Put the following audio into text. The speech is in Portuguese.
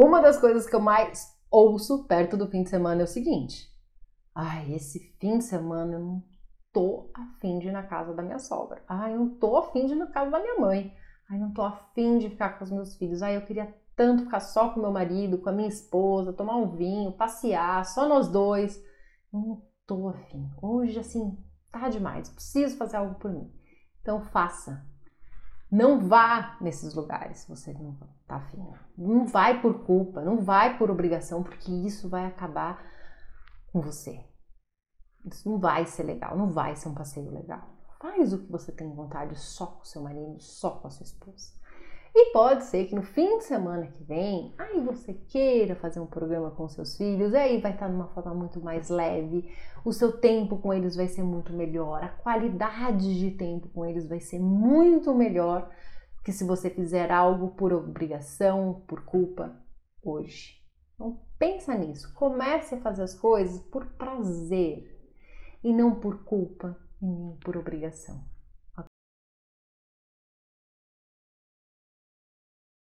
Uma das coisas que eu mais ouço perto do fim de semana é o seguinte: ai, esse fim de semana eu não tô afim de ir na casa da minha sogra. Ai, eu não tô afim de ir na casa da minha mãe. Ai, não tô afim de ficar com os meus filhos. Ai, eu queria tanto ficar só com meu marido, com a minha esposa, tomar um vinho, passear, só nós dois. Eu não tô afim. Hoje, assim, tá demais. Preciso fazer algo por mim. Então, faça. Não vá nesses lugares se você não tá afim. Não vai por culpa, não vai por obrigação, porque isso vai acabar com você. Isso não vai ser legal, não vai ser um passeio legal. Faz o que você tem vontade só com seu marido, só com a sua esposa. E pode ser que no fim de semana que vem, aí você queira fazer um programa com seus filhos, aí vai estar de uma forma muito mais leve, o seu tempo com eles vai ser muito melhor, a qualidade de tempo com eles vai ser muito melhor que se você fizer algo por obrigação, por culpa, hoje. Então pensa nisso, comece a fazer as coisas por prazer e não por culpa e nem por obrigação.